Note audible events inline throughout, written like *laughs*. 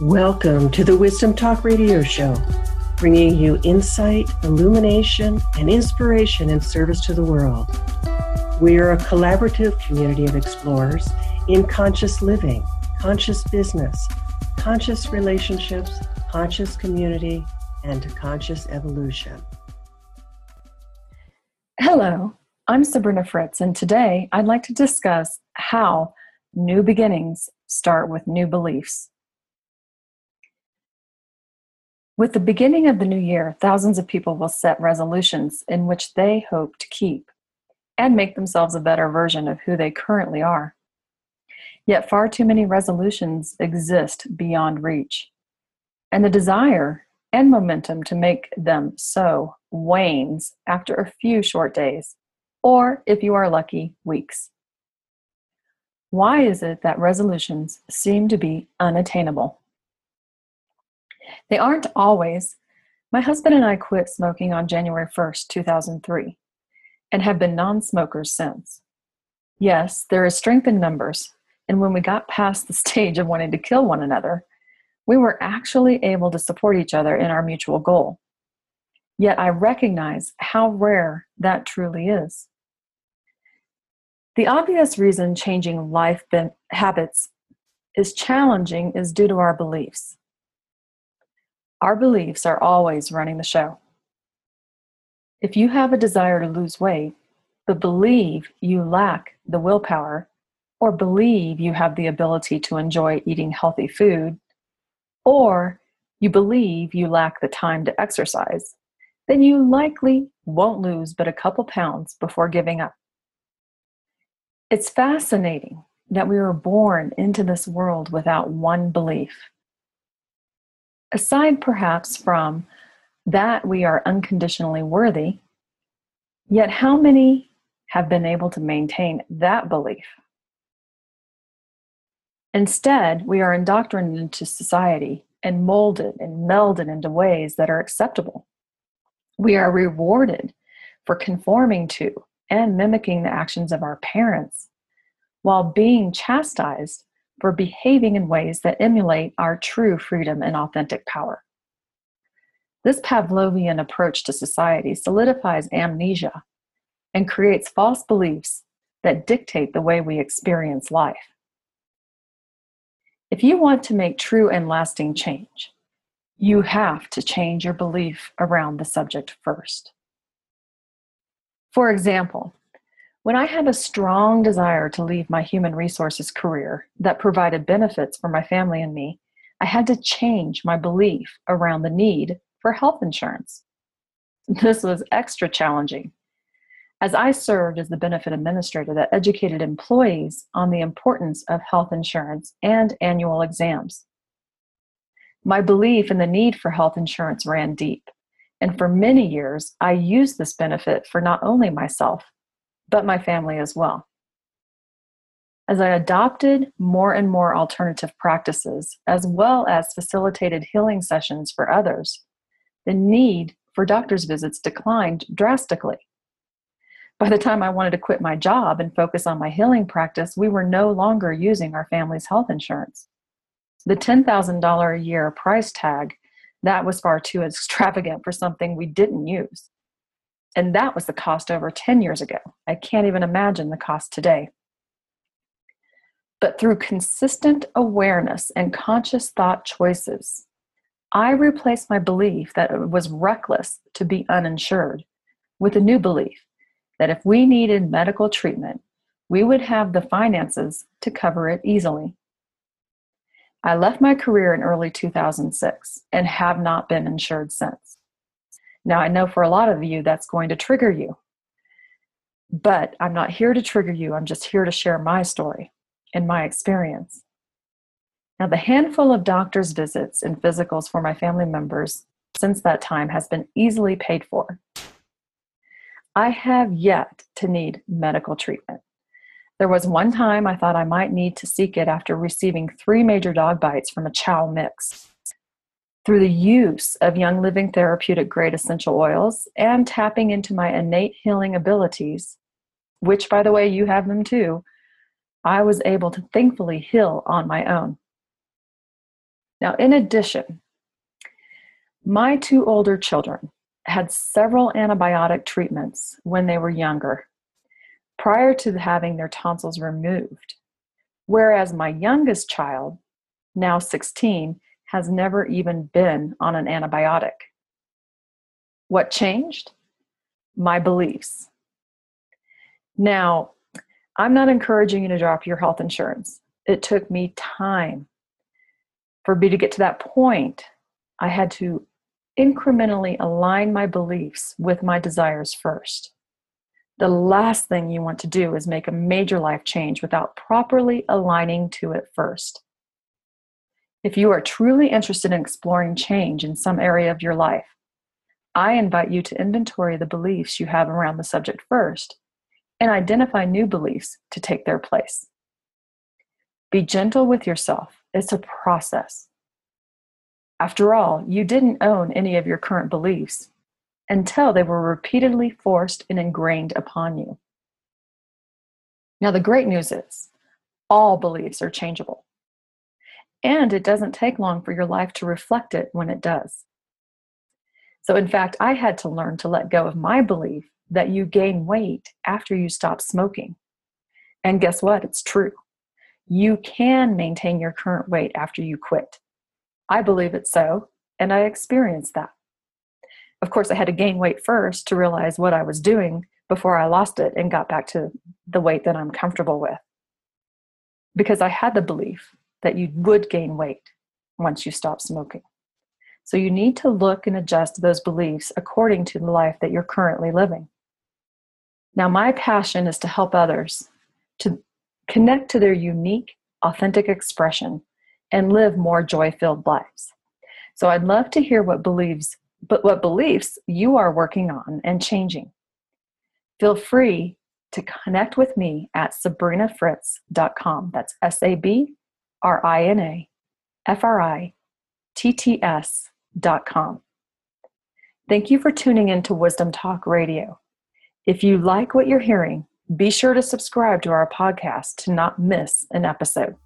Welcome to the Wisdom Talk Radio Show, bringing you insight, illumination, and inspiration in service to the world. We are a collaborative community of explorers in conscious living, conscious business, conscious relationships, conscious community, and conscious evolution. Hello, I'm Sabrina Fritts, and today I'd like to discuss how new beginnings start with new beliefs. With the beginning of the new year, thousands of people will set resolutions in which they hope to keep and make themselves a better version of who they currently are. Yet far too many resolutions exist beyond reach, and the desire and momentum to make them so wanes after a few short days, or if you are lucky, weeks. Why is it that resolutions seem to be unattainable? They aren't always. My husband and I quit smoking on January 1st, 2003, and have been non smokers since. Yes, there is strength in numbers, and when we got past the *laughs* stage of wanting to kill one another, we were actually able to support each other in our mutual goal. Yet I recognize how rare that truly is. The obvious reason changing life habits is challenging is due to our beliefs. Our beliefs are always running the show. If you have a desire to lose weight, but believe you lack the willpower, or believe you have the ability to enjoy eating healthy food, or you believe you lack the time to exercise, then you likely won't lose but a couple pounds before giving up. It's fascinating that we were born into this world without one belief aside perhaps from that we are unconditionally worthy, yet how many have been able to maintain that belief? Instead, we are indoctrinated into society and molded and melded into ways that are acceptable. We are rewarded for conforming to and mimicking the actions of our parents while being chastised for behaving in ways that emulate our true freedom and authentic power. This Pavlovian approach to society solidifies amnesia and creates false beliefs that dictate the way we experience life. If you want to make true and lasting change, you have to change your belief around the subject first. For example, when I had a strong desire to leave my human resources career that provided benefits for my family and me, I had to change my belief around the need for health insurance. *laughs* This was extra challenging as I served as the benefit administrator that educated employees on the importance of health insurance and annual exams. My belief in the need for health insurance ran deep, and for many years I used this benefit for not only myself, but my family as well. As I adopted more and more alternative practices, as well as facilitated healing sessions for others, the need for doctor's visits declined drastically. By the time I wanted to quit my job and focus on my healing practice, we were no longer using our family's health insurance. The $10,000 a year price tag, that was far too *laughs* extravagant for something we didn't use. And that was the cost over 10 years ago. I can't even imagine the cost today. But through consistent awareness and conscious thought choices, I replaced my belief that it was reckless to be uninsured with a new belief that if we needed medical treatment, we would have the finances to cover it easily. I left my career in early 2006 and have not been insured since. Now, I know for a lot of you that's going to trigger you, but I'm not here to trigger you. I'm just here to share my story and my experience. Now, the handful of doctor's visits and physicals for my family members since that time has been easily paid for. I have yet to need medical treatment. There was one time I thought I might need to seek it after receiving three major dog bites from a chow mix through the use of Young Living therapeutic grade essential oils and tapping into my innate healing abilities, which, by the way, you have them too, I was able to thankfully heal on my own. Now, in addition, my two older children had several antibiotic treatments when they were younger prior to having their tonsils removed, whereas my youngest child, now 16, has never even been on an antibiotic. What changed? My beliefs. Now, I'm not encouraging you to drop your health insurance. It took me time. For me to get to that point, I had to incrementally align my beliefs with my desires first. The last thing you want to do is make a major life change without properly aligning to it first. If you are truly interested in exploring change in some area of your life, I invite you to inventory the beliefs you have around the subject first and identify new beliefs to take their place. Be gentle with yourself. It's a process. After all, you didn't own any of your current beliefs until they were repeatedly forced and ingrained upon you. Now, the great news is all beliefs are changeable. And it doesn't take long for your life to reflect it when it does. So, in fact, I had to learn to let go of my belief that you gain weight after you stop smoking. And guess what? It's true. You can maintain your current weight after you quit. I believe it's so, and I experienced that. Of course, I had to gain weight first to realize what I was doing before I lost it and got back to the weight that I'm comfortable with. Because I had the belief that you would gain weight once you stop smoking. So you need to look and adjust those beliefs according to the life that you're currently living. Now, my passion is to help others to connect to their unique, authentic expression and live more joy filled lives. So I'd love to hear what beliefs, but what beliefs you are working on and changing. Feel free to connect with me at sabrinafritts.com. That's S A B R I N A F R I T T S.com. Thank you for tuning in to Wisdom Talk Radio. If you like what you're hearing, be sure to subscribe to our podcast to not miss an episode.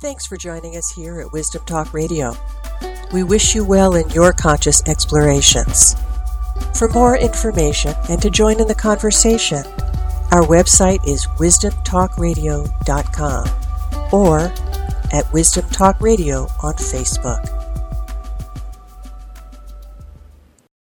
Thanks for joining us here at Wisdom Talk Radio. We wish you well in your conscious explorations. For more information and to join in the conversation, our website is wisdomtalkradio.com or at Wisdom Talk Radio on Facebook.